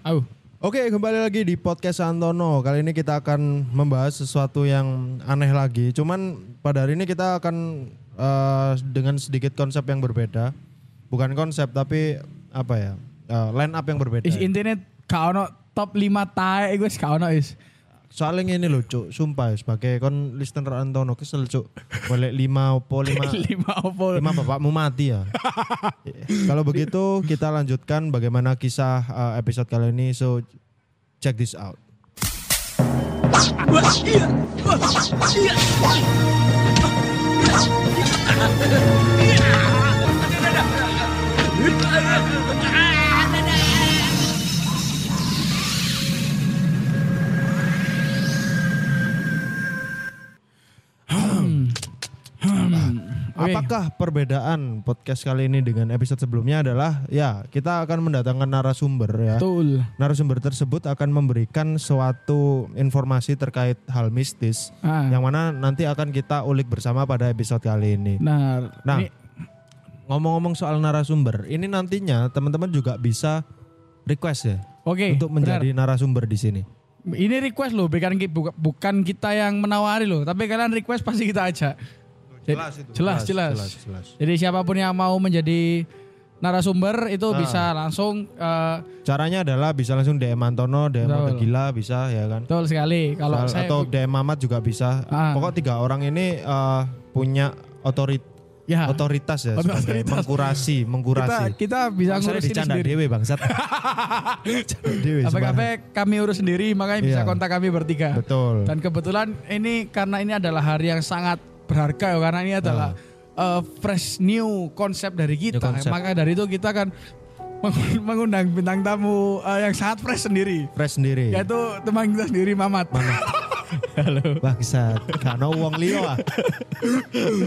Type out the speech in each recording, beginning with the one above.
Au. Oke, kembali lagi di podcast Antono. Kali ini kita akan membahas sesuatu yang aneh lagi. Cuman pada hari ini kita akan eh, dengan sedikit konsep yang berbeda. Bukan konsep tapi apa ya? eh, line up yang berbeda. Is ono top 5 tae wis gak ono is. Soalnya ini loh, Cuk. Sumpah sebagai kon listener Antono kesel, Cuk. Boleh lima opo lima 5 opo. lima bapakmu mati ya. Kalau begitu kita lanjutkan bagaimana kisah eh, episode kali ini. So check this out. Oke. Apakah perbedaan podcast kali ini dengan episode sebelumnya adalah ya kita akan mendatangkan narasumber ya. Betul. Narasumber tersebut akan memberikan suatu informasi terkait hal mistis Ah. yang mana nanti akan kita ulik bersama pada episode kali ini. Nah, Nah, ini ngomong-ngomong soal narasumber, ini nantinya teman-teman juga bisa request ya oke. untuk menjadi narasumber di sini. benar. Ini request loh, bukan bukan kita yang menawari loh, tapi kalian request pasti kita ajak. Jadi- itu. jelas, jelas. jelas, jelas. Jadi siapa pun yang mau menjadi narasumber itu Ah. bisa langsung eh, Caranya adalah bisa langsung DM Antono, DM Betul. Mata Gila bisa ya kan. betul sekali. Kalau Atau- saya atau DM Mamat juga bisa. Ah. Pokok tiga orang ini eh, punya otorit ya otoritas ya sebagai Otoritas. mengkurasi, kita mengkurasi. kita bisa Maksudnya ngurus dicanda sendiri. dewe bangsat. Canda dewe. Apa kami urus sendiri makanya bisa Iya. kontak kami bertiga. Betul. Dan kebetulan ini karena ini adalah hari yang sangat berharga ya karena ini adalah uh, fresh new konsep dari kita. New konsep. Maka dari itu kita akan meng- mengundang bintang tamu uh, yang sangat fresh sendiri. Fresh sendiri. Yaitu teman kita sendiri Mamat. Halo. Bangsat. Gak ono wong liya ah.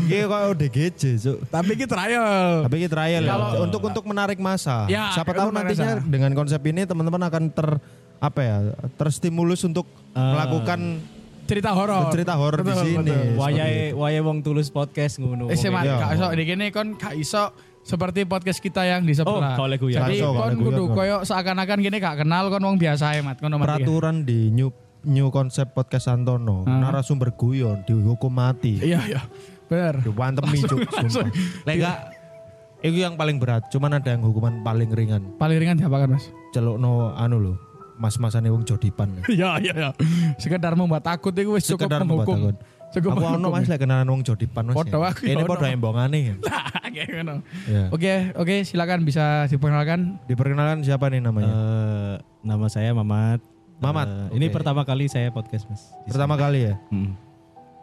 Iki kok ODGJ, Cuk. Tapi kita trial. Tapi kita trial ya. Kalau- untuk untuk menarik masa. Ya, Siapa tahu nantinya masa. dengan konsep ini teman-teman akan ter apa ya? Terstimulus untuk melakukan Cerita horor. cerita horor di sini. Wayahe wayahe wong tulus podcast ngono. Eh, semat, Iya. gak iso di gini kon gak iso seperti podcast kita yang di sebelah. Oh, kalau guyon. Jadi kon kudu koyo seakan-akan gini gak kenal kon wong biasa hemat kon tiga. peraturan di new new konsep podcast Antono. Ah. Narasumber guyon dihukum mati. Iya iya. Bener. Diwantemi cuk, sumpah. Lek gak itu yang paling berat, cuman ada yang hukuman paling ringan. Paling ringan diapakan mas? Celukno anu lho, mas-masane wong jodipan. Iya iya iya. Sekedar membuat takut itu wis cukup Sekedar membuat menghukum. takut. Cukup Aku ono. Mas lek kenalan wong jodipan Mas. Podo ya. aku ya Ini podo embongane. ya. Kayak ngono. Ya. Oke oke silakan bisa diperkenalkan. Diperkenalkan siapa nih namanya? Eh, nama saya Mamat. Mamat, Eh, Ini oke. pertama kali saya podcast, Mas. Pertama kali ya. sini. Mm.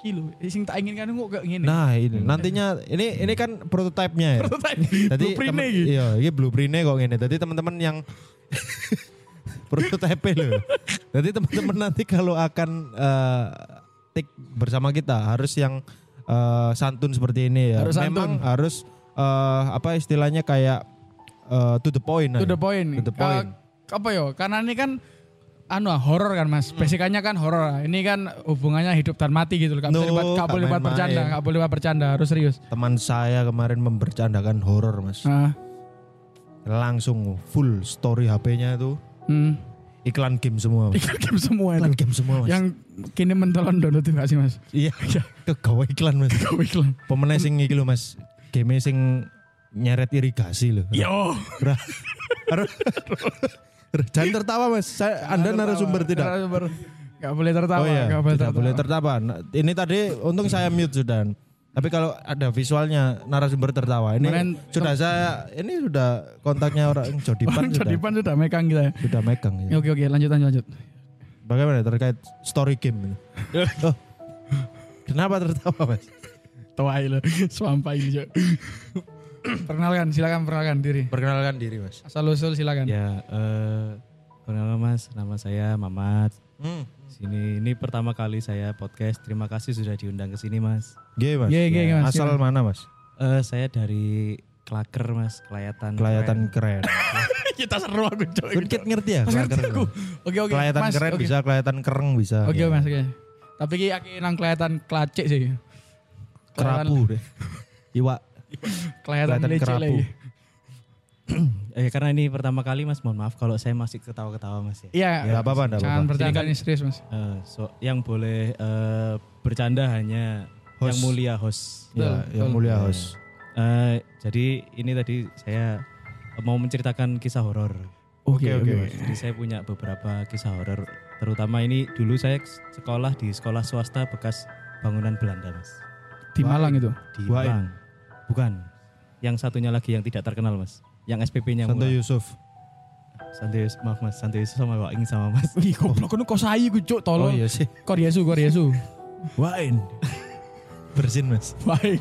Kilo, sing tak inginkan kok gak ngene. Nah, ini nantinya ini ini kan prototipenya ya. Tadi Blueprint-nya temen- iki. Iya, ini blueprintnya kok ngene. Tadi teman-teman yang prototipe loh. Jadi teman-teman nanti kalau akan eh, tik bersama kita harus yang eh, santun seperti ini ya. Harus Memang santun. harus eh, apa istilahnya kayak eh, to the point. To aja. the point. To the point. Ka- apa yo? Karena ini kan anu ah, horor kan Mas. Basicannya kan horor. Ini kan hubungannya hidup dan mati gitu loh. Gak No, dibuat- gak boleh buat bercanda, gak boleh buat bercanda, harus serius. Teman saya kemarin membercandakan horor, Mas. Nah, Langsung full story HP-nya itu hmm. iklan game semua. Iklan game semua Iklan itu. game semua, Mas. Yang kini mentolon download itu gak sih Mas? Iya, kegawe iklan mas. Kau iklan. Pemenang sing iki lho mas, game sing nyeret irigasi lho. Yo. Ra- Jangan tertawa mas, saya, anda narasumber tidak. Narasumber. Gak boleh tertawa, Oh iya, gak boleh tidak tertawa. boleh tertawa. Nah, ini tadi untung saya mute sudah. Tapi kalau ada visualnya narasumber tertawa, ini Kemarin- sudah saya, ini sudah kontaknya orang Jodipan Orang sudah, Jodipan sudah megang kita ya. sudah megang. Ya. Oke oke lanjut lanjut lanjut. Bagaimana terkait story game ini? oh, kenapa tertawa mas? Tuai lo, swampai ini Cok. Perkenalkan, silakan perkenalkan diri. Perkenalkan diri mas. Asal usul silakan. Ya, eh perkenalkan Mas, nama saya Mamat. Hmm. Sini ini pertama kali saya podcast. Terima kasih sudah diundang ke sini, Mas. G mas. Iya, iya, iya, Mas. Asal mana mas? Eh saya dari Klaker, Mas, Kelayatan. Kelihatan keren. Kita seru aku. Kun kit ngerti ya? Mas, ngerti kelihatan aku. Oke oke. Kelihatan Mas, keren oke. bisa, kelihatan kereng bisa. Oke Ya. Mas oke. Tapi ki aki nang kelihatan klacik sih. Kerapu deh. Iwa. Kelihatan Kelihatan lecek kerapu. lagi. eh, karena ini pertama kali Mas, mohon maaf kalau saya masih ketawa-ketawa Mas ya. Iya. Ya, apa-apa, enggak Jangan apa-apa. bercanda ini serius mas. Eh, so, yang boleh eh, bercanda hanya yang Host. mulia host. Ya, Betul, yang mulia host. Eh, jadi ini tadi saya mau menceritakan kisah horor. Oke, oke. Jadi saya punya beberapa kisah horor. Terutama ini dulu saya sekolah di sekolah swasta bekas bangunan Belanda, Mas. Di Malang itu. Di Wain. Malang. Bukan. Yang satunya lagi yang tidak terkenal, Mas. Yang SPP-nya Santo murah. Yusuf. Santo Yusuf, maaf Mas. Santo Yusuf sama Waing sama Mas. Wih goblok kono kok sayi ku cuk Oh tolong. iya sih. Kor Yesu, kor Yesu. Wain. Bersin mas. Baik.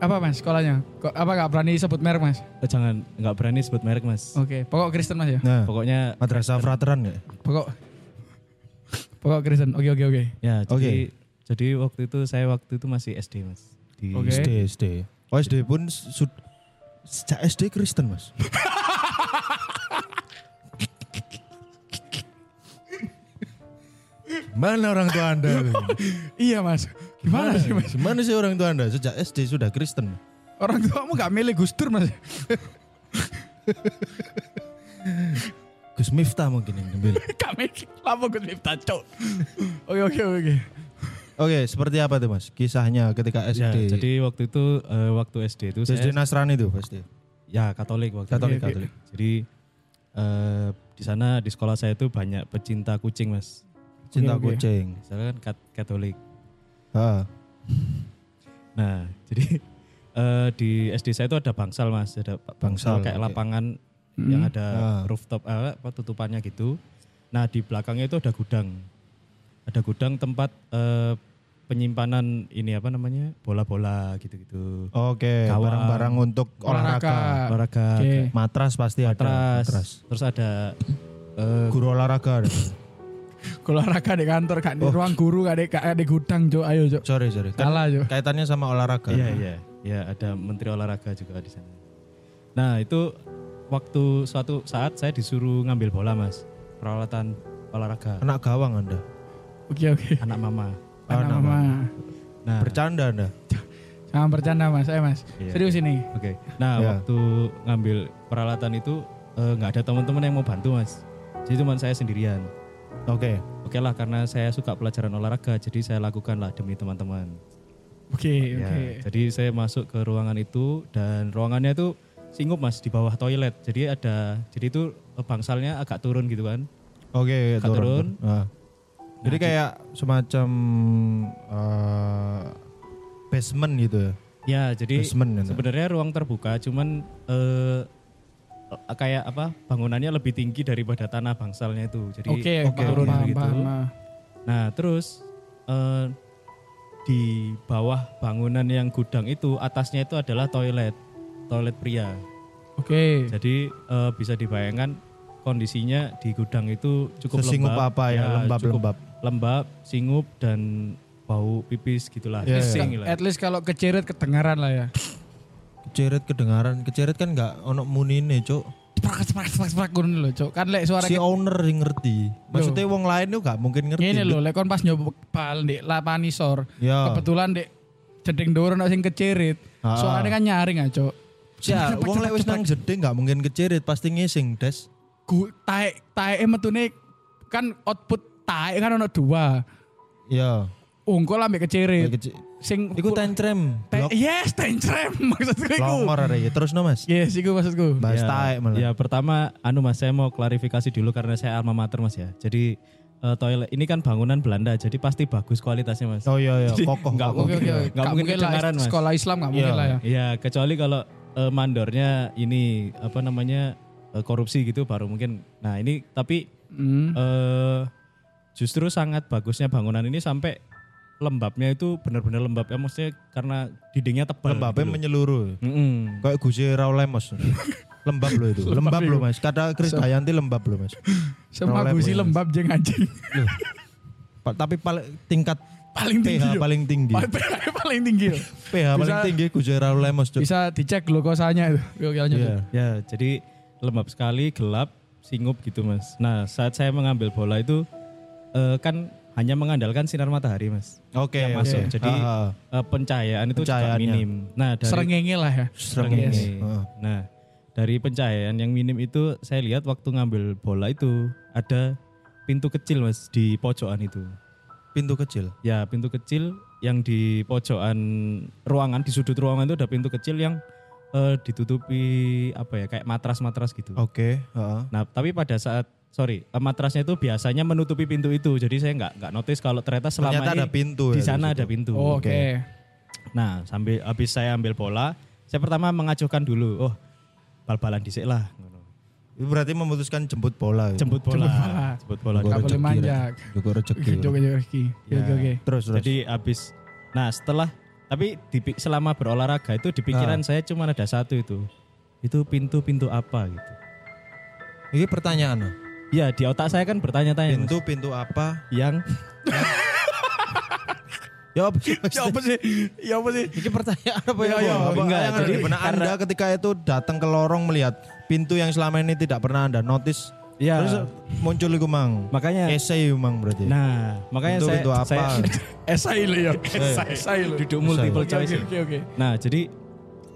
apa mas sekolahnya? Kok apa gak berani sebut merek mas? Eh, jangan, nggak berani sebut merek, Mas. Oke, pokok Kristen mas ya. Nah, Pokoknya madrasah frateran ya? Pokok pokok Kristen. Oke oke oke. ya jadi Oke. jadi waktu itu saya waktu itu masih SD, Mas. Di Oke. SD, SD. Oh SD pun sud sejak SD Kristen mas. Mana orang tua anda? Iya mas. Gimana sih mas? Mana sih orang tua anda? Sejak SD sudah Kristen. Orang tuamu gak milih Gus Dur mas? Gus Miftah mungkin yang ngambil. Milih. Lama Gus Miftah cok. Oke oke oke. Oke, seperti apa tuh mas? Kisahnya ketika SD. Ya, jadi waktu itu eh, waktu SD itu SD saya Nasrani tuh pasti. ya Katolik waktu Katolik, itu. Katolik. Jadi eh, di sana di sekolah saya itu banyak pecinta kucing, Mas. Cinta oke. kucing. Saya kan kat- Katolik. Ah, Nah, jadi eh, di SD saya itu ada bangsal, Mas. Ada bangsal, Bangsal, kayak oke. lapangan Hmm. yang ada Ah. rooftop eh, apa tutupannya gitu. Nah, di belakangnya itu ada gudang. Ada gudang tempat eh, penyimpanan ini apa namanya? bola-bola gitu-gitu. Oke, Gawang. barang-barang untuk olahraga. Olahraga, Oke. kayak Matras pasti ada. matras. Matras. Terus ada eh, Guru olahraga. olahraga di kantor gak di ruang guru gak di gak di gudang cok. Ayo cok. sorry, sorry. Kan Kalah cok. kaitannya sama olahraga. Iya iya, ya ada menteri olahraga juga di sana. Nah itu waktu suatu saat saya disuruh ngambil bola mas, peralatan olahraga Anak gawang Anda. Oke oke. anak mama. Anak Anak mama. Nah Bercanda Anda. Jangan bercanda mas. Ayo mas. Iya. Serius ini. oke, nah Ya. waktu ngambil peralatan itu eh, nggak ada teman-teman yang mau bantu mas, jadi cuma saya sendirian. Oke. Oke lah karena saya suka pelajaran olahraga, jadi saya lakukan lah demi teman-teman. Oke Ya, oke. Jadi saya masuk ke ruangan itu dan ruangannya itu singup mas di bawah toilet. Jadi ada, jadi itu eh, bangsalnya agak turun gitu kan. Oke, Agak turun. Ah. Jadi kayak semacam eh, basement gitu ya. Ya jadi Basement gitu. sebenarnya ruang terbuka, cuman eh, kayak apa bangunannya lebih tinggi daripada tanah bangsalnya itu. Jadi Oke oke, paham turun paham gitu. paham. ah. Nah terus eh, di bawah bangunan yang gudang itu atasnya itu adalah toilet, toilet pria. Oke. Jadi eh, bisa dibayangkan kondisinya di gudang itu cukup Sesingup lembab, apa ya, cukup lembab-lembab. lembab, singup dan bau pipis gitulah. Pising iya. lah. At least kalau keceret kedengaran lah ya. Keceret kedengaran. Keceret kan nggak ono munine, Cuk. Sprak sprak sprak sprak ngono lho, Cok. Kan lek suara Si owner yang ngerti. Maksudnya wong lain tuh nggak mungkin ngerti. Ini lho, lek kon pas nyoba bal di lapangan isor. Ya. Kebetulan di jeding dhuwur ono sing kecerit. Ah. Suaranya kan nyaring ah, Cok. Ya, wong lek wis nang jeding nggak mungkin keceret, pasti ngising, Des. Gu taek taek metune kan output taek kan ono dua. Ya. Ungkol ambek kecerit. Kece- Sing Iku tentrem. Te- Blok yes, tentrem maksudku iku. longor ada ya. Terus no, Mas. Yes, iku maksudku. Bahas Ya, taek malah. Ya pertama, anu mas saya mau klarifikasi dulu karena saya alma mater mas ya. Jadi eh, toilet ini kan bangunan Belanda, jadi pasti bagus kualitasnya mas. Oh iya iya, Jadi kokoh. nggak kokoh. Oke oke oke. Nggak Gak mungkin mungkin lah kedengaran, Mas. sekolah Islam gak mungkin Iya. lah ya. Iya, kecuali kalau eh, mandornya ini apa namanya eh, korupsi gitu baru mungkin. Nah ini tapi Hmm. eh justru sangat bagusnya bangunan ini sampai lembabnya itu benar-benar lembab ya maksudnya karena dindingnya tebal. Lembabnya gitu menyeluruh. Mm-mm. Kayak Gusi Raul Lemos. lembab loh itu. Lembab loh Mas. Kata Chris Dayanti lembab loh Mas. Semua gusi lembab jeng anjing. Tapi paling tingkat paling tinggi. pH paling tinggi. Paling paling tinggi. pH paling tinggi Gusi Raul Lemos. Cuk. Bisa dicek glukosanya itu. Oke, lanjut. Iya. Ya, jadi lembab sekali, gelap, singup gitu mas. Nah, saat saya mengambil bola itu eh, kan hanya mengandalkan sinar matahari mas Oke, yang oke. masuk. Jadi Ah, ah. eh, pencahayaan itu juga Pencahayaannya. minim. Nah dari Serengenge lah ya. Serengenge. Heeh. Nah, dari pencahayaan yang minim itu saya lihat waktu ngambil bola itu ada pintu kecil Mas di pojokan itu. Pintu kecil. Ya, pintu kecil yang di pojokan ruangan di sudut ruangan itu ada pintu kecil yang eh, ditutupi apa ya kayak matras-matras gitu. Oke, heeh. Nah, tapi pada saat sorry, eh, matrasnya itu biasanya menutupi pintu itu. Jadi saya nggak nggak notice kalau ternyata selama Ternyata ini ada pintu di ya sana ada pintu. Oh, Oke. Nah, sambil habis saya ambil bola, saya pertama mengajukan dulu, oh bal-balan dhisik lah. ngono. Itu berarti memutuskan jemput bola. ya? Jemput bola. Jemput bola. Jemput bola. Jemput Gak boleh rezeki, manjak. Juga rezeki. Oke, oke. Ya. Oke. Terus terus. Jadi habis nah setelah tapi di, selama berolahraga itu di pikiran saya cuma ada satu itu. Itu pintu-pintu apa gitu. Ini pertanyaan. loh. Ya di otak saya kan bertanya-tanya Mas. Pintu-pintu apa? yang Ya apa sih? Ya apa sih? Ya apa sih? Ini pertanyaan apa ya? Ya, ya. Apa Enggak, yang jadi karena- Anda ketika itu datang ke lorong melihat pintu yang selama ini tidak pernah Anda notice. ya Terus muncul itu mang. makanya Esai mang berarti. nah makanya saya Pintu-pintu apa? saya Esai lo ya. Esai lo. duduk multiple Oke, choice. oke, oke. Nah, jadi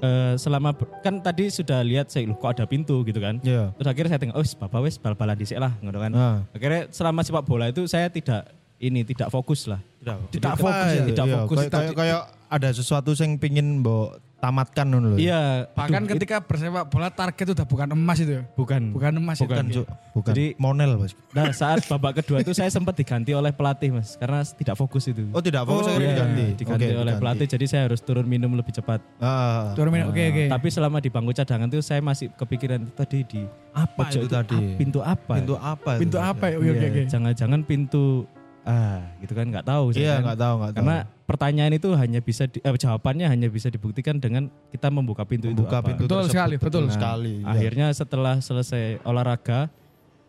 eh, selama kan tadi sudah lihat saya loh kok ada pintu gitu kan. Iya. Terus akhirnya saya tengok, oh bapak wes bal-balan dhisik lah ngono kan. Nah. Akhirnya selama sepak bola itu saya tidak ini tidak fokus lah. Tidak fokus ya. Tidak Iya, fokus. Kayak kayak kayak ada sesuatu yang pingin mbok tamatkan dulu. Iya, Bahkan aduh, ketika bersepak bola target itu udah bukan emas itu. ya? bukan. Bukan emas itu. Bukan, Cuk. Bukan. Jadi- Monel, Mas. Nah, saat babak kedua itu saya sempat diganti oleh pelatih, Mas, karena tidak fokus itu. Oh, tidak fokus Oh, akhirnya Iya, diganti. diganti Oke, oleh diganti. pelatih jadi saya harus turun minum lebih cepat. Ah, Turun minum. Oke, oke. Tapi selama di bangku cadangan itu saya masih kepikiran tadi di apa pojok itu tadi? pintu apa? Pintu apa? itu? Pintu apa ya? Oke, Iya, oke, oke. Jangan-jangan pintu ah gitu kan nggak tahu saya Iya, kan. enggak tahu, enggak tahu. Karena pertanyaan itu hanya bisa di, eh, jawabannya hanya bisa dibuktikan dengan kita membuka pintu buka itu apa. pintu Betul tersebut. sekali, betul. Nah, sekali. iya. Akhirnya setelah selesai olahraga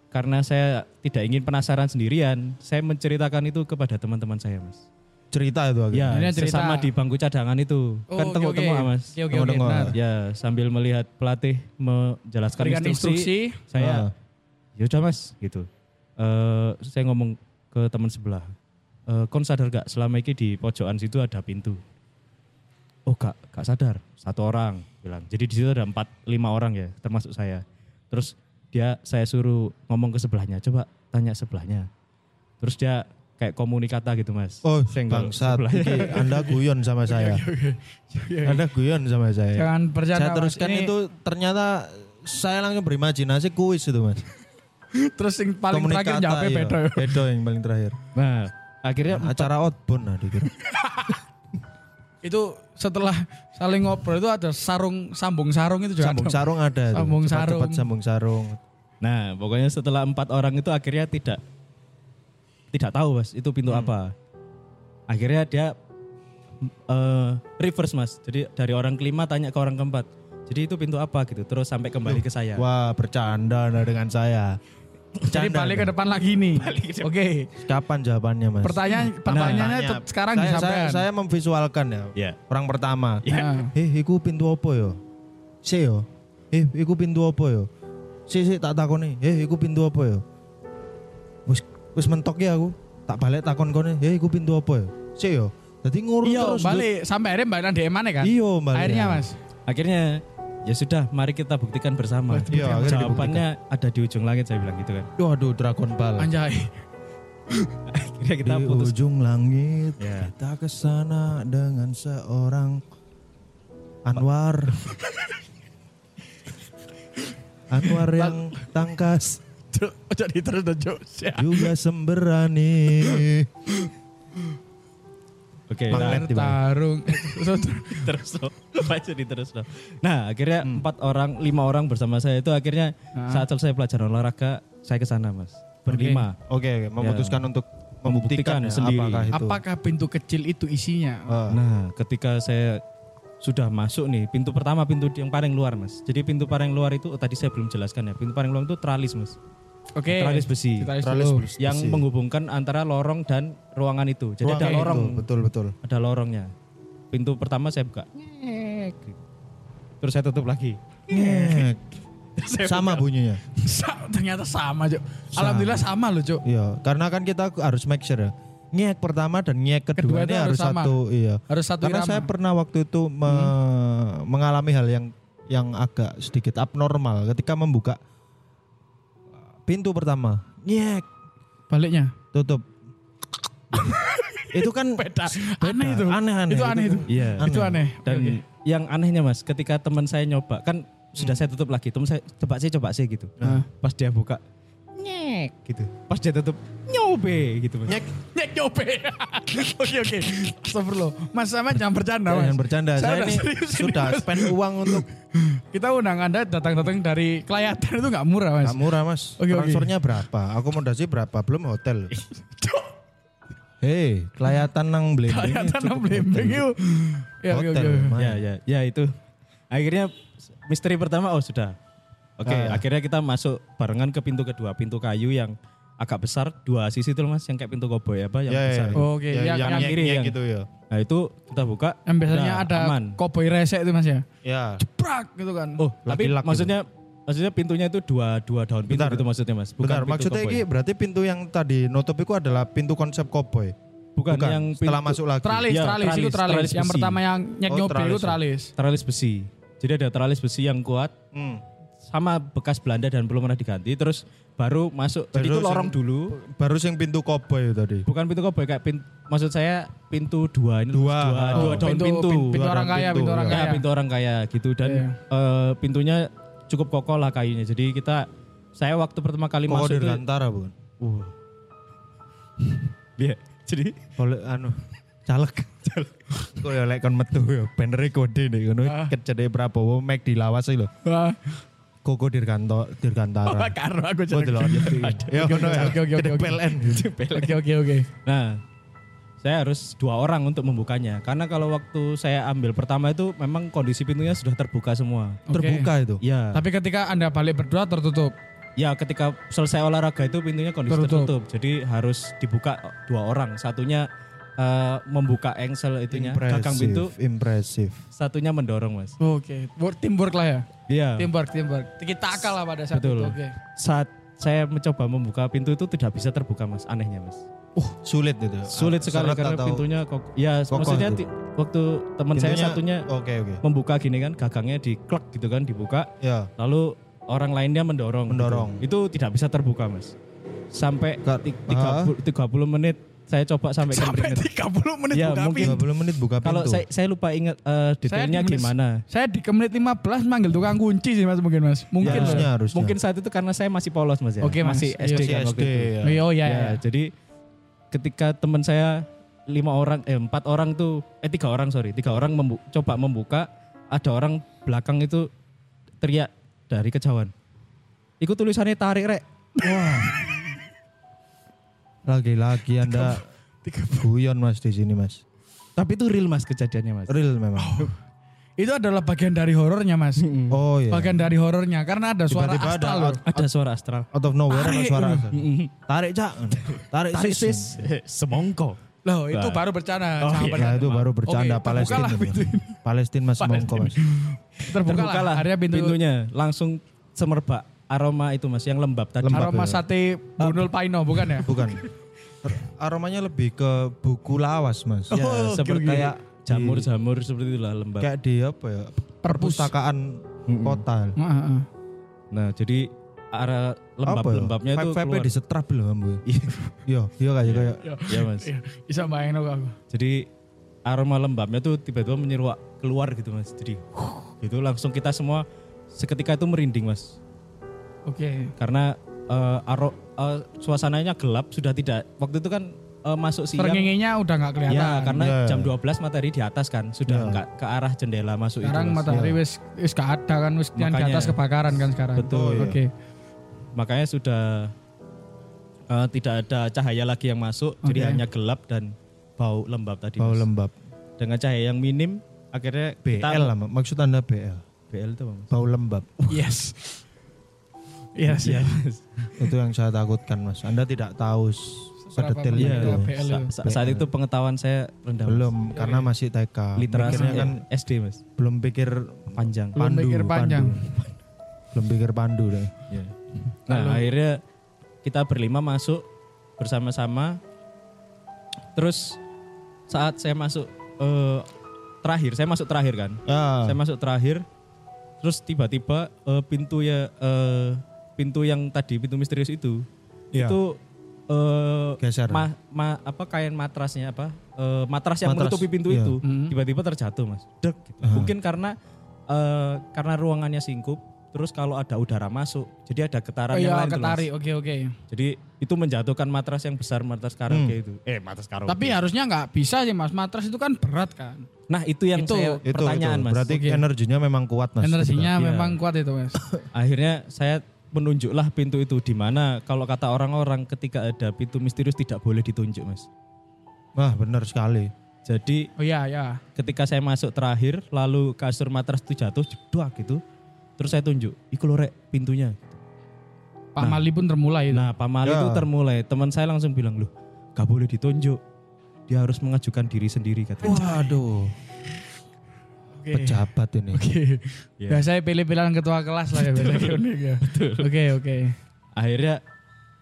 karena saya tidak ingin penasaran sendirian, saya menceritakan itu kepada teman-teman saya, Mas. cerita itu akhirnya. Ya, Ini cerita. sesama di bangku cadangan itu. Oh, kan tengok-tengok. Mas. Oke, oke. Tengok-tengok. Nah, Ya, sambil melihat pelatih menjelaskan berikan instruksi, instruksi. saya Ah. ya udah Mas gitu. Eh saya ngomong ke teman sebelah. Eh kon sadar gak selama ini di pojokan situ ada pintu? Oh gak, gak sadar. Satu orang bilang. Jadi di situ ada empat, lima orang ya, termasuk saya. Terus dia saya suruh ngomong ke sebelahnya. Coba tanya sebelahnya. Terus dia kayak komunikata gitu mas. Oh, Senggol bangsat. Iki Anda guyon sama saya. Anda guyon sama saya. Jangan bercanda. saya Mas. teruskan Ini itu ternyata saya langsung berimajinasi kuis itu mas. Terus yang paling terakhir Komunikata, jawabnya iya. beda. Bedo yang paling terakhir. Nah akhirnya Acara outbound nah dikira. Itu setelah saling ngobrol itu ada sarung sambung sarung itu juga Sambung ada. sarung ada. Sambung Cepat-cepat sarung. sambung sarung. Nah, pokoknya setelah empat orang itu akhirnya tidak tidak tahu mas itu pintu apa. Akhirnya dia eh, reverse mas. Jadi dari orang kelima tanya ke orang keempat. Jadi itu pintu apa gitu. Terus sampai kembali ke saya. Wah bercanda Anda dengan saya. Jadi balik ke depan lagi nih. Oke. Kapan jawabannya mas? Pertanyaan pertanyaannya Tanya. tetap sekarang saya, saya, disampaikan. saya memvisualkan ya. Ya. Orang pertama. Nah, Eh, iku pintu apa yo? Si yo. Eh, iku pintu apa yo? Si si tak takoni. Eh, iku pintu apa yo? Wis wis mentok ya aku. Tak balik takon kone. Eh, iku pintu apa yo? Si yo. Jadi ngurus Iya, terus. balik sampai akhirnya balik DM mana kan? Iya, balik. Akhirnya Mas. Akhirnya ya sudah, mari kita buktikan bersama. Iya, Jawabannya ada di ujung langit saya bilang gitu kan. Waduh, Dragon Ball. Anjay. Akhirnya kita Di putus. ujung langit Ya. kita ke sana dengan seorang Anwar. Anwar yang tangkas Jadi terus dan juga semberani. Oke, Magnet nah? Tarung. terus loh. Baca di terus loh. Nah, akhirnya empat orang, lima orang bersama saya itu akhirnya Ah. saat selesai pelajaran olahraga, saya ke sana, Mas. Berlima. Oke, oke, memutuskan untuk membuktikan, Membuktikan ya, sendiri. apakah itu. Apakah pintu kecil itu isinya? Eh, Nah, ketika saya sudah masuk nih, pintu pertama pintu yang paling luar, Mas. Jadi pintu paling luar itu oh, tadi saya belum jelaskan ya. Pintu paling luar itu tralis, Mas. Oke. Tralis besi. Tralis Tralis besi. Yang menghubungkan antara lorong dan ruangan itu. Jadi ada ruang lorong, itu, betul betul. ada lorongnya. Pintu pertama saya buka. Nyek. Terus saya tutup lagi. Ngek. Sama bunyinya. Sa- ternyata sama, Cuk. Alhamdulillah sama loh, Cuk. Iya, karena kan kita harus make sure ya. nyek pertama dan nyek kedua, Kedua ini harus sama. satu iya. Harus satu Karena irama. saya pernah waktu itu me- mengalami hal yang yang agak sedikit abnormal ketika membuka pintu pertama. Nyek, Baliknya. tutup. itu kan Beda. Aneh itu. Aneh, aneh. Itu aneh itu. Iya. Itu aneh. Dan Oke. yang anehnya mas, ketika teman saya nyoba kan sudah saya tutup lagi, teman saya coba sih coba sih gitu. Nah. Pas dia buka nyek gitu. Pas dia tutup nyobe gitu mas. Nyek, Nyek nyobe. Oke oke. Astagfirullah. Mas sama jangan bercanda mas. jangan bercanda. Saya, udah ini serius sudah spend uang untuk Kita undang anda datang-datang dari Kelayatan itu nggak murah mas. Gak murah mas. Oke, oke. Transfernya berapa? Akomodasi berapa? Belum hotel. Hei, kelayatan nang blending. ini Kelayatan nang blembeng hotel. yuk. Ya oke Hotel. Ya ya ya itu. Akhirnya misteri pertama oh sudah. Oke, Ah. akhirnya kita masuk barengan ke pintu kedua, pintu kayu yang agak besar, dua sisi itu loh, mas, yang kayak pintu koboi apa yang Ya, ya, besar. ya. Oke, Ya, yang- yang yang nyek- kiri yang- gitu ya. Nah itu kita buka. Yang biasanya udah ada aman. koboi resek itu mas ya. Ya. Prak gitu kan. Oh, tapi Laki-laki. maksudnya maksudnya pintunya itu dua dua daun pintu Bentar. gitu maksudnya mas. Bukan Bentar, maksudnya ini berarti pintu yang tadi nutup itu adalah pintu konsep koboi. bukan, Bukan, yang setelah pintu- masuk lagi. Teralis, Ya, teralis, itu teralis, teralis. teralis Yang besi. pertama yang nyek Oh, nyobe itu teralis ya. teralis. teralis besi. Jadi ada teralis besi yang kuat Hmm. Sama bekas Belanda dan belum pernah diganti. Terus baru masuk. Jadi Baru itu lorong sing- dulu. Baru sing pintu koboi tadi. Bukan pintu koboi kayak pintu, maksud saya pintu dua ini Dua. dua, Oh, dua daun pintu. pintu, pintu orang kaya, pintu, pintu orang ya. Ya kaya. pintu orang kaya gitu dan Iya. eh, pintunya cukup kokoh lah kayunya. Jadi kita saya waktu pertama kali Kok masuk itu dirgantara bukan? uh. Iya. Jadi Oleh anu caleg. Kok ya lek kon metu ya banner kode nih ngono Ah. kecede Prabowo mek dilawas iki lho. Koko dirganto dirgantara. karo aku Oh, jadi. Ya ngono ya. Oke, oke, oke. PLN. Oke oke oke. Nah, saya harus dua orang untuk membukanya. Karena kalau waktu saya ambil pertama itu memang kondisi pintunya sudah terbuka semua. Oke. Terbuka itu. Ya, Tapi ketika anda balik berdua tertutup. ya ketika selesai olahraga itu pintunya kondisi Tertutup. tertutup. Jadi harus dibuka dua orang. Satunya eh, membuka engsel itunya gagang pintu, impresif. satunya mendorong mas. Oke, Work- teamwork lah ya. Iya. Teamwork, teamwork. Kita akal lah pada saat Betul. itu. Oke. Saat saya mencoba membuka pintu itu tidak bisa terbuka mas. Anehnya mas. Uh, sulit itu. Sulit sekali Seret karena pintunya kok. Ya kokoh maksudnya itu. waktu teman saya satunya Oke, oke. membuka gini kan gagangnya diklek gitu kan dibuka Ya. lalu orang lainnya mendorong Mendorong. gitu. itu tidak bisa terbuka mas sampai Ka- ti-. 30, 30 menit saya coba sampai Sampai keringet 30 menit Ya, buka mungkin. pintu. 30 menit buka pintu. kalau saya saya lupa ingat eh, detailnya di menit- gimana Saya di ke menit 15 manggil tukang kunci sih mas mungkin mas. Mungkin. Ya, harusnya, harusnya. mungkin saat itu karena saya masih polos mas ya Oke, Mas. masih Iya, SD Masih kan waktu SD, itu ya. Oh iya Ya, ya. jadi ketika teman saya lima orang eh empat orang tuh eh tiga orang sorry tiga orang membu- coba membuka ada orang belakang itu teriak dari kejauhan ikut tulisannya tarik rek Wah. Lagi-lagi Anda guyon Mas di sini Mas. tapi itu real mas kejadiannya mas Real memang. Itu adalah bagian dari horornya mas. Oh iya. Bagian dari horornya karena ada suara Tiba-tiba ada astral loh. ada suara astral Out of nowhere ada suara. gitu. Tarik cak. Tarik, tarik sis. sis semongko Loh itu baru bercanda. Oh, iya. bercanda. Ya itu baru bercanda Oke, Palestina. terbukalah. Palestina Mas Mongko Mas. Terbuka, terbuka lah. lah Akhirnya pintu pintunya langsung semerbak aroma itu mas yang lembab tadi Lembab. aroma ya. sate bunul paino bukan ya? Bukan. Aromanya lebih ke buku lawas Mas. ya Oh, oke, seperti oke. kayak jamur-jamur seperti itulah lembab Kayak di apa ya? Perpustakaan kota. Ah, ah, ah. nah jadi arah lembab Apa ya? lembabnya itu Vibe-vibe keluar di setrap loh Ambu. Iya. Iya, iya kayak kayak ya mas Iya, bisa bayangin aku. aku. jadi aroma lembabnya tuh tiba-tiba menyeruak keluar gitu mas jadi gitu langsung kita semua seketika itu merinding mas Oke. karena eh, aro eh, suasananya gelap sudah tidak waktu itu kan eh, masuk siang Terenginginya udah nggak kelihatan. ya karena Ya. jam 12 matahari di atas kan sudah Ya. nggak ke arah jendela masuk sekarang itu mas. matahari wis wis gak ada kan wis yang di Makanya. atas kebakaran kan sekarang. Betul. Oke. makanya sudah eh, tidak ada cahaya lagi yang masuk Oke. jadi hanya gelap dan bau lembab tadi bau Mas. lembab. dengan cahaya yang minim akhirnya kita- BL lah, Mak. maksud Anda BL. BL itu apa mas? Bau lembab. Yes. Yes. Iya. itu yang saya takutkan Mas. Anda tidak tahu s- Seberapa sedetail banyak itu. ya, Sa- itu. sa- saat itu pengetahuan saya rendah Mas. Belum karena masih TK. literasi Mikirnya kan SD mas belum pikir panjang Belum pandu, pikir panjang. pandu. Belum pikir pandu deh. Ya. Nah akhirnya kita berlima masuk bersama-sama Terus saat saya masuk eh, terakhir, saya masuk terakhir kan. Ya. Saya masuk terakhir. Terus tiba-tiba eh, pintu ya eh, pintu yang tadi pintu misterius itu Iya. itu eh, Geser. ma- ma- apa kain matrasnya apa eh, matras yang Matras, menutupi pintu iya. itu Hmm. tiba-tiba terjatuh mas dek gitu. mungkin karena eh, karena ruangannya singkup terus kalau ada udara masuk jadi ada getaran Oh yang iya, lain. Oke, oke. jadi itu menjatuhkan matras yang besar matras karaoke itu eh matras karaoke Tapi harusnya nggak bisa sih Mas. Matras itu kan berat kan. nah itu yang Itu- saya Itu, pertanyaan itu. mas Berarti Oke. energinya memang kuat mas. Energinya Iya. memang kuat itu Mas. akhirnya saya menunjuklah pintu itu di mana kalau kata orang-orang ketika ada pintu misterius tidak boleh ditunjuk mas Wah benar sekali. jadi Oh iya, ya. ketika saya masuk terakhir lalu kasur matras itu jatuh jeduk gitu terus saya tunjuk iku lho, rek pintunya Pak Mali pun termulai itu. nah pamali Ya. itu termulai teman saya langsung bilang loh gak boleh ditunjuk dia harus mengajukan diri sendiri katanya Waduh. Oke. Pejabat ini. Oke. Ya. Biasanya pilih-pilihan ketua kelas lah ya biasanya unik ya. Oke, oke. akhirnya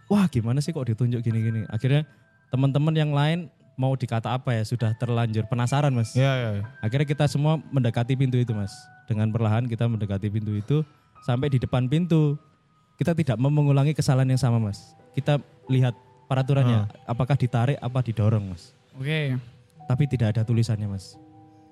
wah gimana sih kok ditunjuk gini-gini akhirnya teman-teman yang lain mau dikata apa ya sudah terlanjur penasaran mas Iya iya. iya. akhirnya kita semua mendekati pintu itu mas dengan perlahan kita mendekati pintu itu sampai di depan pintu kita tidak mau mengulangi kesalahan yang sama mas kita lihat peraturannya apakah ditarik apa didorong mas Oke. tapi tidak ada tulisannya mas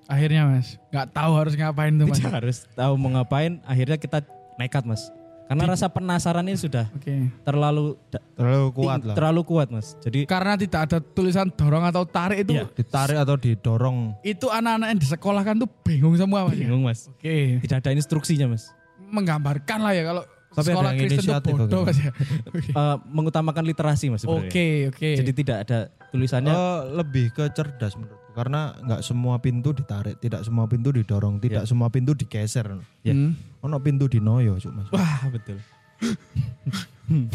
Akhirnya Mas, nggak tahu harus ngapain tuh Mas. tidak harus tahu mau ngapain akhirnya kita nekat mas karena rasa penasaran ini sudah Oke. terlalu Terlalu kuat lah. terlalu kuat mas jadi Karena tidak ada tulisan dorong atau tarik itu, Iya. Ditarik atau didorong. itu anak-anak yang di sekolah kan tuh bingung semua Mas. bingung mas Oke. tidak ada instruksinya mas Menggambarkan lah ya kalau Tapi ada sekolah yang Kristen inisiatif bodoh? Mas ya. Eh, mengutamakan literasi mas sebenarnya. Oke, oke. jadi tidak ada tulisannya Oh, lebih ke cerdas menurutku. Karena nggak semua pintu ditarik, tidak semua pintu didorong, tidak semua pintu digeser. Ya. Hmm. Ono pintu dinoyo, cuk mas. wah betul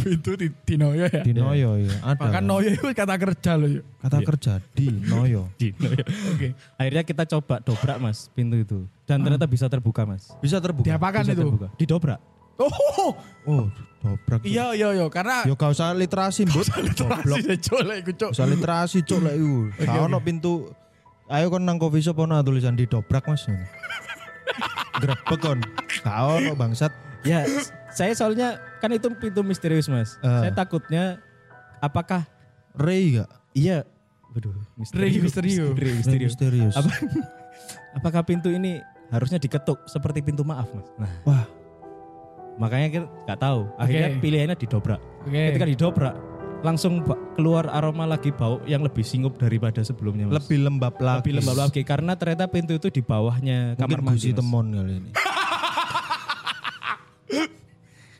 Itu di, di Noyo ya. Dinoyo ya, ada. Bahkan Noyo itu kata kerja loh. yuk. Kata kerja di noyo. Dino ya. Oke. Akhirnya kita coba dobrak mas pintu itu dan ternyata bisa terbuka mas. Bisa terbuka. Diapakan Bisa itu? terbuka. Didobrak. Oh, Oh, dobrak. Iya iya iya karena Yo gak usah literasi. Goblok. literasi colek iku cok. Usah literasi, cuk lah iku. Ono pintu. Ayo kon nang coffee shop ono tulisan didobrak, Mas. Grebek kon. Gak ono bangsat. Ya saya soalnya kan itu pintu misterius mas. Eh. Saya takutnya apakah Ray gak? iya, waduh Ray misterius. Ray misterius. misterius. Apa, apakah pintu ini harusnya diketuk seperti pintu maaf mas? Nah Wah, makanya kita nggak tahu. Akhirnya Oke. pilihannya didobrak. Oke. Ketika didobrak langsung keluar aroma lagi bau yang lebih singup daripada sebelumnya mas. lebih lembab lagi. lebih lembab lagi karena ternyata pintu itu di bawahnya kamar Mungkin mandi. Temon kali ini.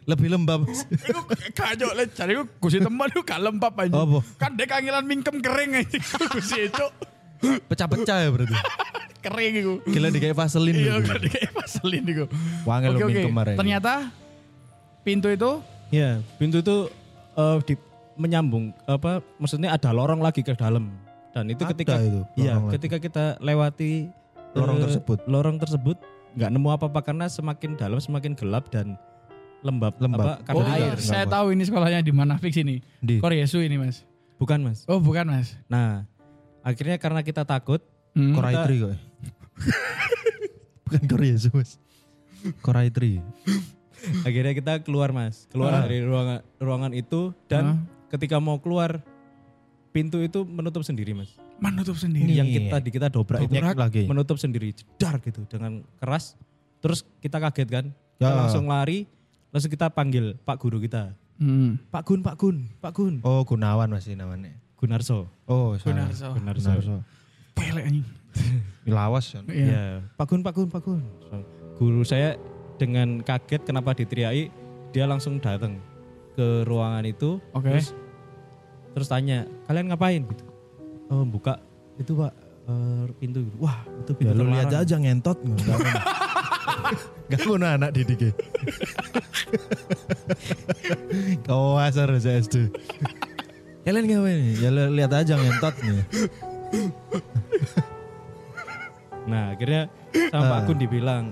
lebih lembab. Iku kacau le cari iku gusi teman iku gak lembab aja. Apa? Kan dek kangelan mingkem kering aja gusi itu. Pecah-pecah ya berarti. Kering iku. Gila di kayak vaselin. Iya gitu. kan kayak vaselin iku. Wangel oke. mingkem kemarin. Ternyata pintu itu Ya, pintu itu eh, di, menyambung apa maksudnya ada lorong lagi ke dalam. Dan itu Ada ketika itu, iya, lorong lagi. ketika kita lewati Lorong eh, tersebut. Lorong tersebut nggak nemu apa-apa karena semakin dalam semakin gelap dan lembab, Lembab. apa karena Oh, air. Nggak saya tahu ini sekolahnya di mana fix ini. Di. Koryesu ini mas. Bukan, Mas. Oh bukan mas. Nah, akhirnya karena kita takut Hmm. Koraitri kok. Bukan Korea Mas. Koraitri. akhirnya kita keluar, Mas. Keluar Ah. dari ruangan ruangan itu dan ketika mau keluar pintu itu menutup sendiri, Mas. Menutup sendiri. Yang kita di kita dobrak itu Nyek lagi. menutup sendiri jedar gitu dengan keras terus kita kaget kan Ya. kita langsung lari langsung kita panggil pak guru kita Hmm. pak gun pak gun pak gun Oh Gunawan masih namanya. gunarso Oh salah. Gunarso. gunarso Gunarso. Pelek anjing. Lawas kan. Iya. ya pak gun pak gun pak gun guru saya dengan kaget kenapa diteriaki dia langsung datang ke ruangan itu Oke. terus terus tanya kalian ngapain gitu oh buka itu pak eh, pintu gitu. wah itu pintu Ya lu lihat aja ngentot enggak. Gak ngono anak didiknya. Kau asar SD. Kalian ngapain? Ya lihat aja ngentot nih. Nah akhirnya sama Pak Ah. Gun dibilang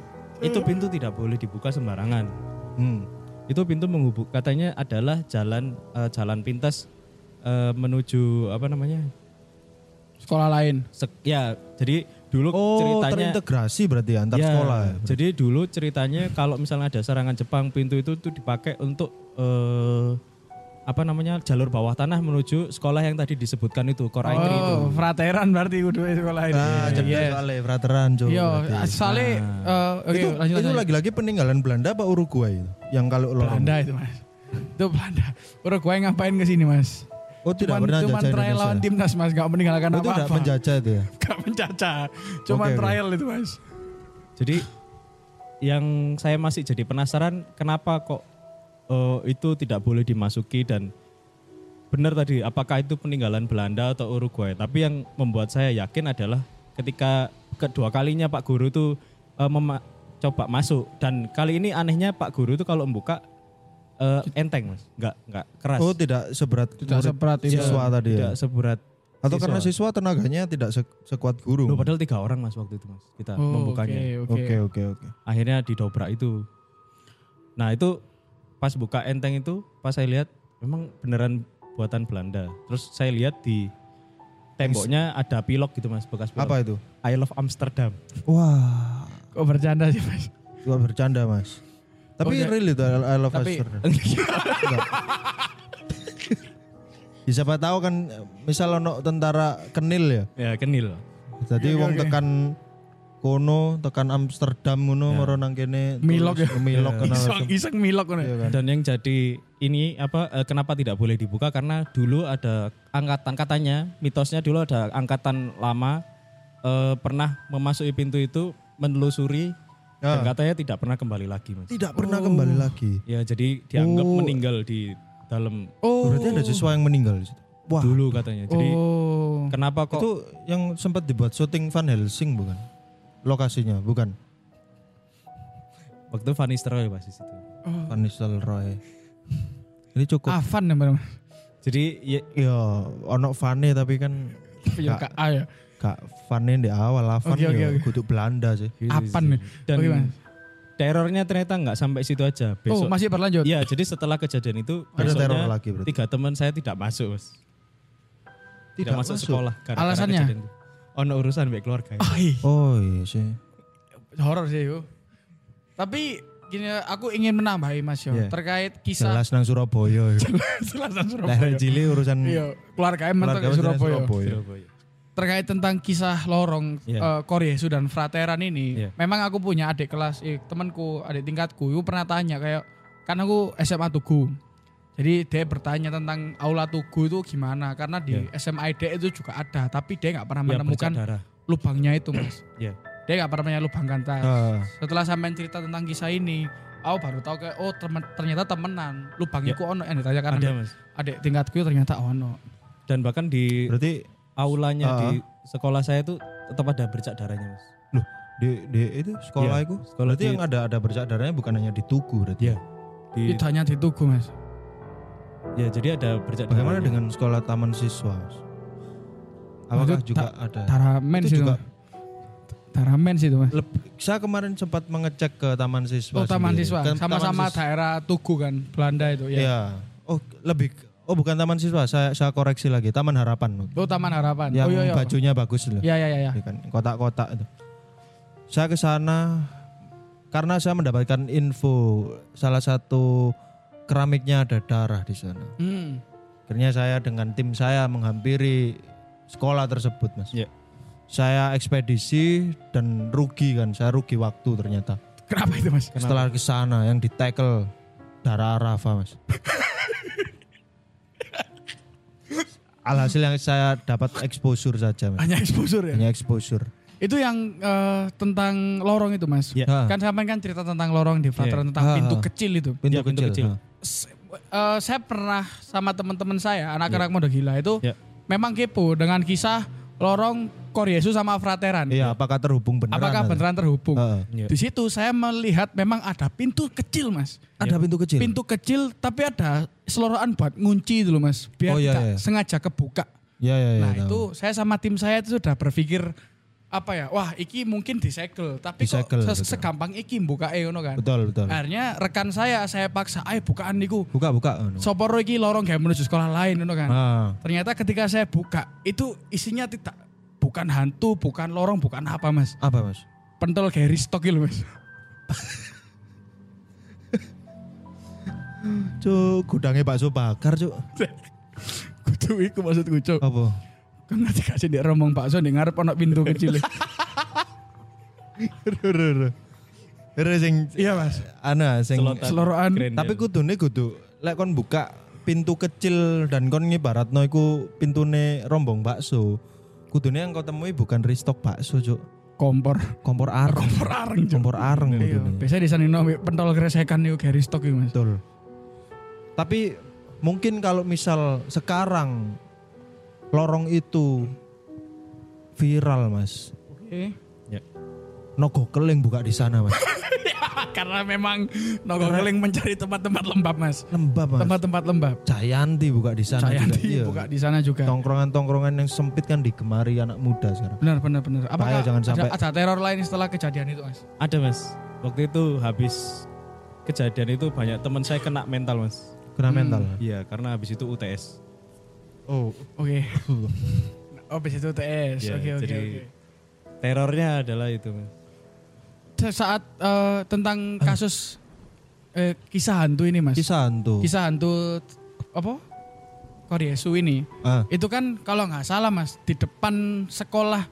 itu pintu tidak boleh dibuka sembarangan. Hmm. Itu pintu menghubung katanya adalah jalan eh, jalan pintas eh, menuju apa namanya sekolah lain. Sek- ya, jadi dulu Oh, ceritanya terintegrasi berarti ya antar Ya, sekolah ya. Jadi dulu ceritanya kalau misalnya ada serangan Jepang, pintu itu tuh dipakai untuk eh, apa namanya jalur bawah tanah menuju sekolah yang tadi disebutkan itu Kor Aitri itu. Oh, frateran berarti kudu sekolah ini. Nah, jadi Yes. soalnya frateran Jo. Yo, berarti. soalnya eh, oke itu, lanjut itu lagi-lagi peninggalan Belanda apa Uruguay itu? Yang kalau lorong. Belanda itu mas. Itu Belanda. Uruguay ngapain ke sini mas? Oh, tidak Cuman, pernah cuman trial lawan timnas mas, gak meninggalkan Oh, itu tidak apa-apa. menjajah itu ya. Gak mencaca. Cuman oke. trial itu mas. Jadi yang saya masih jadi penasaran kenapa kok eh, itu tidak boleh dimasuki dan benar tadi apakah itu peninggalan Belanda atau Uruguay. Tapi yang membuat saya yakin adalah ketika kedua kalinya Pak Guru itu eh, mema- coba masuk dan kali ini anehnya Pak Guru itu kalau membuka eh, enteng mas, nggak nggak keras, Oh, tidak seberat Tidak murid seberat itu. siswa tadi ya. tidak seberat. Atau siswa. karena siswa tenaganya tidak se- sekuat guru. Loh, padahal tiga orang mas waktu itu mas kita Oh, membukanya. Oke, oke. Oke, oke, oke. akhirnya didobrak itu. Nah itu pas buka enteng itu, pas saya lihat memang beneran buatan Belanda. Terus saya lihat di temboknya ada pilok gitu mas, bekas pilok. Apa itu? I love Amsterdam. Wah, Kok bercanda sih mas? gua bercanda, Mas. Tapi Oke. real itu I love Tapi- Amsterdam. Ya, siapa tahu kan misal ono tentara kenil ya. ya kenil. Jadi Oke, wong oke. tekan kono, tekan Amsterdam ngono Ya. moro nang kene Milok ya? Milok Ya. kenal. Iseng, iseng milok kan. Iya kan? Dan yang jadi ini apa eh, kenapa tidak boleh dibuka karena dulu ada angkatan katanya mitosnya dulu ada angkatan lama eh, pernah memasuki pintu itu menelusuri dan Ya. katanya tidak pernah kembali lagi mas. Tidak pernah kembali lagi. Ya jadi dianggap Oh. meninggal di dalam Oh. Berarti ada siswa yang meninggal di situ. Wah, dulu katanya. Jadi Oh. kenapa kok itu yang sempat dibuat syuting Van Helsing bukan? Lokasinya bukan waktu Van Nistelrooy pas di situ. Van Nistelrooy. Ini cukup. Avan ya Bang. Jadi ya, Ya, ono Vane tapi kan Ya Kak. Kak A ya. gak Vane di awal lah. Van Oke, oke, ya kudu Belanda sih. gitu Apan sih. nih. Dan Oke, Mas. terornya ternyata nggak sampai situ aja. Oh, Besok masih berlanjut. Ya, jadi setelah kejadian itu Ada besoknya teror lagi berarti. tiga teman saya tidak masuk, Mas. Tidak, Tidak masuk, masuk? sekolah karena Alasannya? kejadian itu. Ono urusan baik keluarga. Oh, iya. Oh iya sih. horor sih itu. Tapi gini aku ingin menambahi Mas yo Iya. terkait kisah Jelas nang Surabaya. Selatan Daerah Surabaya. Cili urusan Iya, keluarga emang Surabaya. Surabaya. Surabaya. Terkait tentang kisah lorong Iya. eh, Koryesu dan Frateran ini, Iya. memang aku punya adik kelas, eh, temanku, adik tingkatku, itu pernah tanya kayak kan aku SMA Tugu. Jadi dia bertanya tentang aula Tugu itu gimana karena di SMA ID itu juga ada, tapi dia nggak pernah Ya, menemukan bercak darah. lubangnya itu, Mas. Ya. Dia nggak pernah punya lubang kantas. Ah, Setelah sampean cerita tentang kisah ini, aku baru tahu kayak oh temen- ternyata temenan. Lubangnya Ya. ku ono yang ditanyakan Ada, Mas. adik tingkatku ternyata ono. Dan bahkan di berarti aulanya Ah. di sekolah saya itu tetap ada bercak darahnya, Mas. di, di itu sekolah Iya, itu sekolah berarti di- yang ada ada bercak darahnya bukan hanya di Tugu berarti. Iya. Di, Itu hanya di Tugu, Mas. Ya, jadi ada bercak Bagaimana darahnya. dengan sekolah taman siswa? Apakah Itu juga ada? Taramen Itu sih juga itu. Taramen sih itu, Mas. Leb- saya kemarin sempat mengecek ke taman siswa. Oh, taman sendiri. siswa. Kan Sama-sama sis- daerah Tugu kan, Belanda itu ya. Iya. Oh, lebih Oh, bukan taman siswa. Saya saya koreksi lagi. Taman Harapan. Oh, Taman Harapan. Yang oh iya iya. bajunya bagus loh. Iya iya iya. Iya kan, kotak-kotak itu. Saya ke sana karena saya mendapatkan info salah satu keramiknya ada darah di sana. Hmm. Akhirnya saya dengan tim saya menghampiri sekolah tersebut, Mas. Iya. Saya ekspedisi dan rugi kan, saya rugi waktu ternyata. Kenapa itu, Mas? Setelah ke sana yang di tackle darah Rafa, Mas. Alhasil yang saya dapat exposure saja, Mas. Hanya exposure ya. Hanya exposure. Itu yang eh, tentang lorong itu, Mas. Ha, Kan sampean kan cerita tentang lorong di Veteran tentang Ah, pintu kecil itu. pintu, Ya, pintu kecil. kecil. ha. Eh, saya pernah sama teman-teman saya anak-anak muda gila itu Ya. memang kepo dengan kisah lorong Koryesu sama Frateran. Iya, apakah terhubung beneran? Apakah atau- beneran terhubung? Heeh. Iya. Di situ saya melihat memang ada pintu kecil, Mas. Ada pintu kecil. Pintu kecil tapi ada seloroan buat ngunci dulu, Mas. Biar Oh, iya, tidak iya. sengaja kebuka. Ya, ya, ya. nah, itu saya sama tim saya itu sudah berpikir apa ya? Wah, iki mungkin disegel, tapi Disegel, kok se- betul. segampang iki buka ngono kan. betul, betul. Akhirnya rekan saya saya paksa, "Ayo bukaan niku." Buka, buka. anu. Soporo iki lorong kayak menuju sekolah lain ngono kan. Ah, Ternyata ketika saya buka, itu isinya tidak bukan hantu, bukan lorong, bukan apa mas. Apa mas? Pentol Gary Stock itu mas. Cuk, gudangnya bakso bakar cuk. Kudu iku maksudku cok. Apa? Kan nanti kasih dia rombong bakso di ngarep ono pintu kecil. Rere. Rere sing iya mas. ana sing Selotan. Seloroan. Keren, tapi ya. kudune kudu lek kon buka pintu kecil dan kon ngibaratno iku pintune rombong bakso. Kudune yang kau temui bukan restock bakso, Cuk. Kompor. Kompor areng. Kompor areng. Kompor areng Iya. Biasa di sana pentol geresekan itu Gary Stock itu mas. Betul. Tapi mungkin kalau misal sekarang lorong itu viral, Mas. Oke. Nogo keling buka di sana, Mas. Karena memang Nogo Keling mencari tempat-tempat lembab mas. Lembab, Mas. Tempat-tempat lembab. Jayanti buka di sana Sayanti juga. Iya. buka di sana juga. Tongkrongan-tongkrongan yang sempit kan digemari anak muda sekarang. Benar benar benar. Apakah jangan ada, sampai- ada teror lain setelah kejadian itu mas? Ada mas. Waktu itu habis kejadian itu banyak teman saya kena mental mas. Kena Hmm. mental. Iya karena habis itu UTS. Oh, Oke. Oh, bis itu TS. Iya, Oke oke jadi oke. Terornya adalah itu mas. Saat eh, tentang kasus eh, kisah hantu ini mas. kisah hantu. Kisah hantu apa? Koryesu ini. Ah, Itu kan kalau nggak salah mas di depan sekolah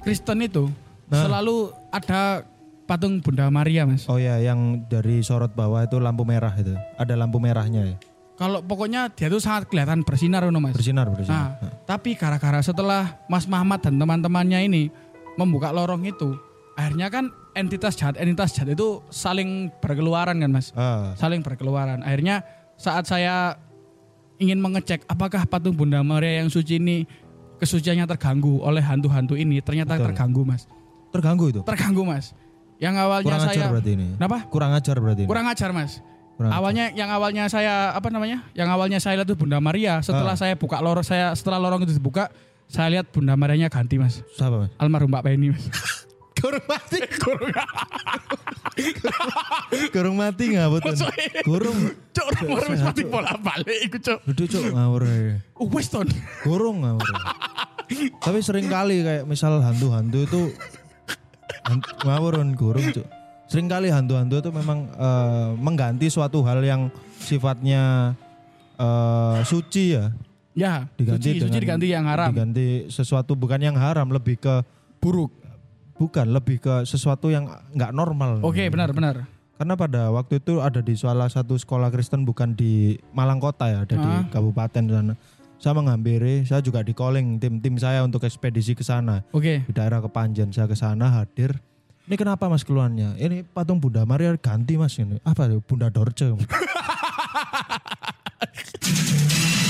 Kristen itu Nah. selalu ada patung Bunda Maria mas. oh ya, yang dari sorot bawah itu lampu merah itu. Ada lampu merahnya ya. Kalau pokoknya dia tuh sangat kelihatan bersinar Uno mas. Bersinar, bersinar. Nah, tapi gara-gara setelah Mas Muhammad dan teman-temannya ini membuka lorong itu, akhirnya kan entitas jahat entitas jahat itu saling berkeluaran kan mas, Ah, saling berkeluaran. Akhirnya saat saya ingin mengecek apakah patung Bunda Maria yang suci ini kesuciannya terganggu oleh hantu-hantu ini, ternyata Betul. terganggu mas, terganggu itu. terganggu mas. Yang awalnya Kurang saya, ajar berarti ini. kenapa? Kurang ajar berarti ini. Kurang ajar mas. Kurang ajar. Awalnya yang awalnya saya apa namanya? Yang awalnya saya lihat itu Bunda Maria. Setelah Ah. saya buka lorong saya setelah lorong itu dibuka, saya lihat Bunda Marianya ganti mas. Siapa, Mas? Almarhum Mbak Penny mas. Kurang mati. Kurang mati ngabutun. Kurung. Cok orang harus mati bola balik iku cok. Duduk cuk ngawur. Oh wes ton. Kurung ngawur. Tapi sering kali kayak misal hantu-hantu itu ngawurun kurung cuk. Sering kali hantu-hantu itu memang eh, mengganti suatu hal yang sifatnya eh, suci ya. Ya, Diganti suci, suci dengan- diganti yang haram. Diganti sesuatu bukan yang haram, lebih ke Buruk. bukan, lebih ke sesuatu yang nggak normal. Oke, benar benar. Karena pada waktu itu ada di salah satu sekolah Kristen bukan di Malang Kota ya, ada di Ah. kabupaten sana. Saya menghampiri, saya juga di calling tim-tim saya untuk ekspedisi ke sana Oke. di daerah Kepanjen. Saya ke sana hadir. Ini kenapa mas keluarnya? Ini patung Bunda Maria ganti mas ini. Apa Bunda Dorce?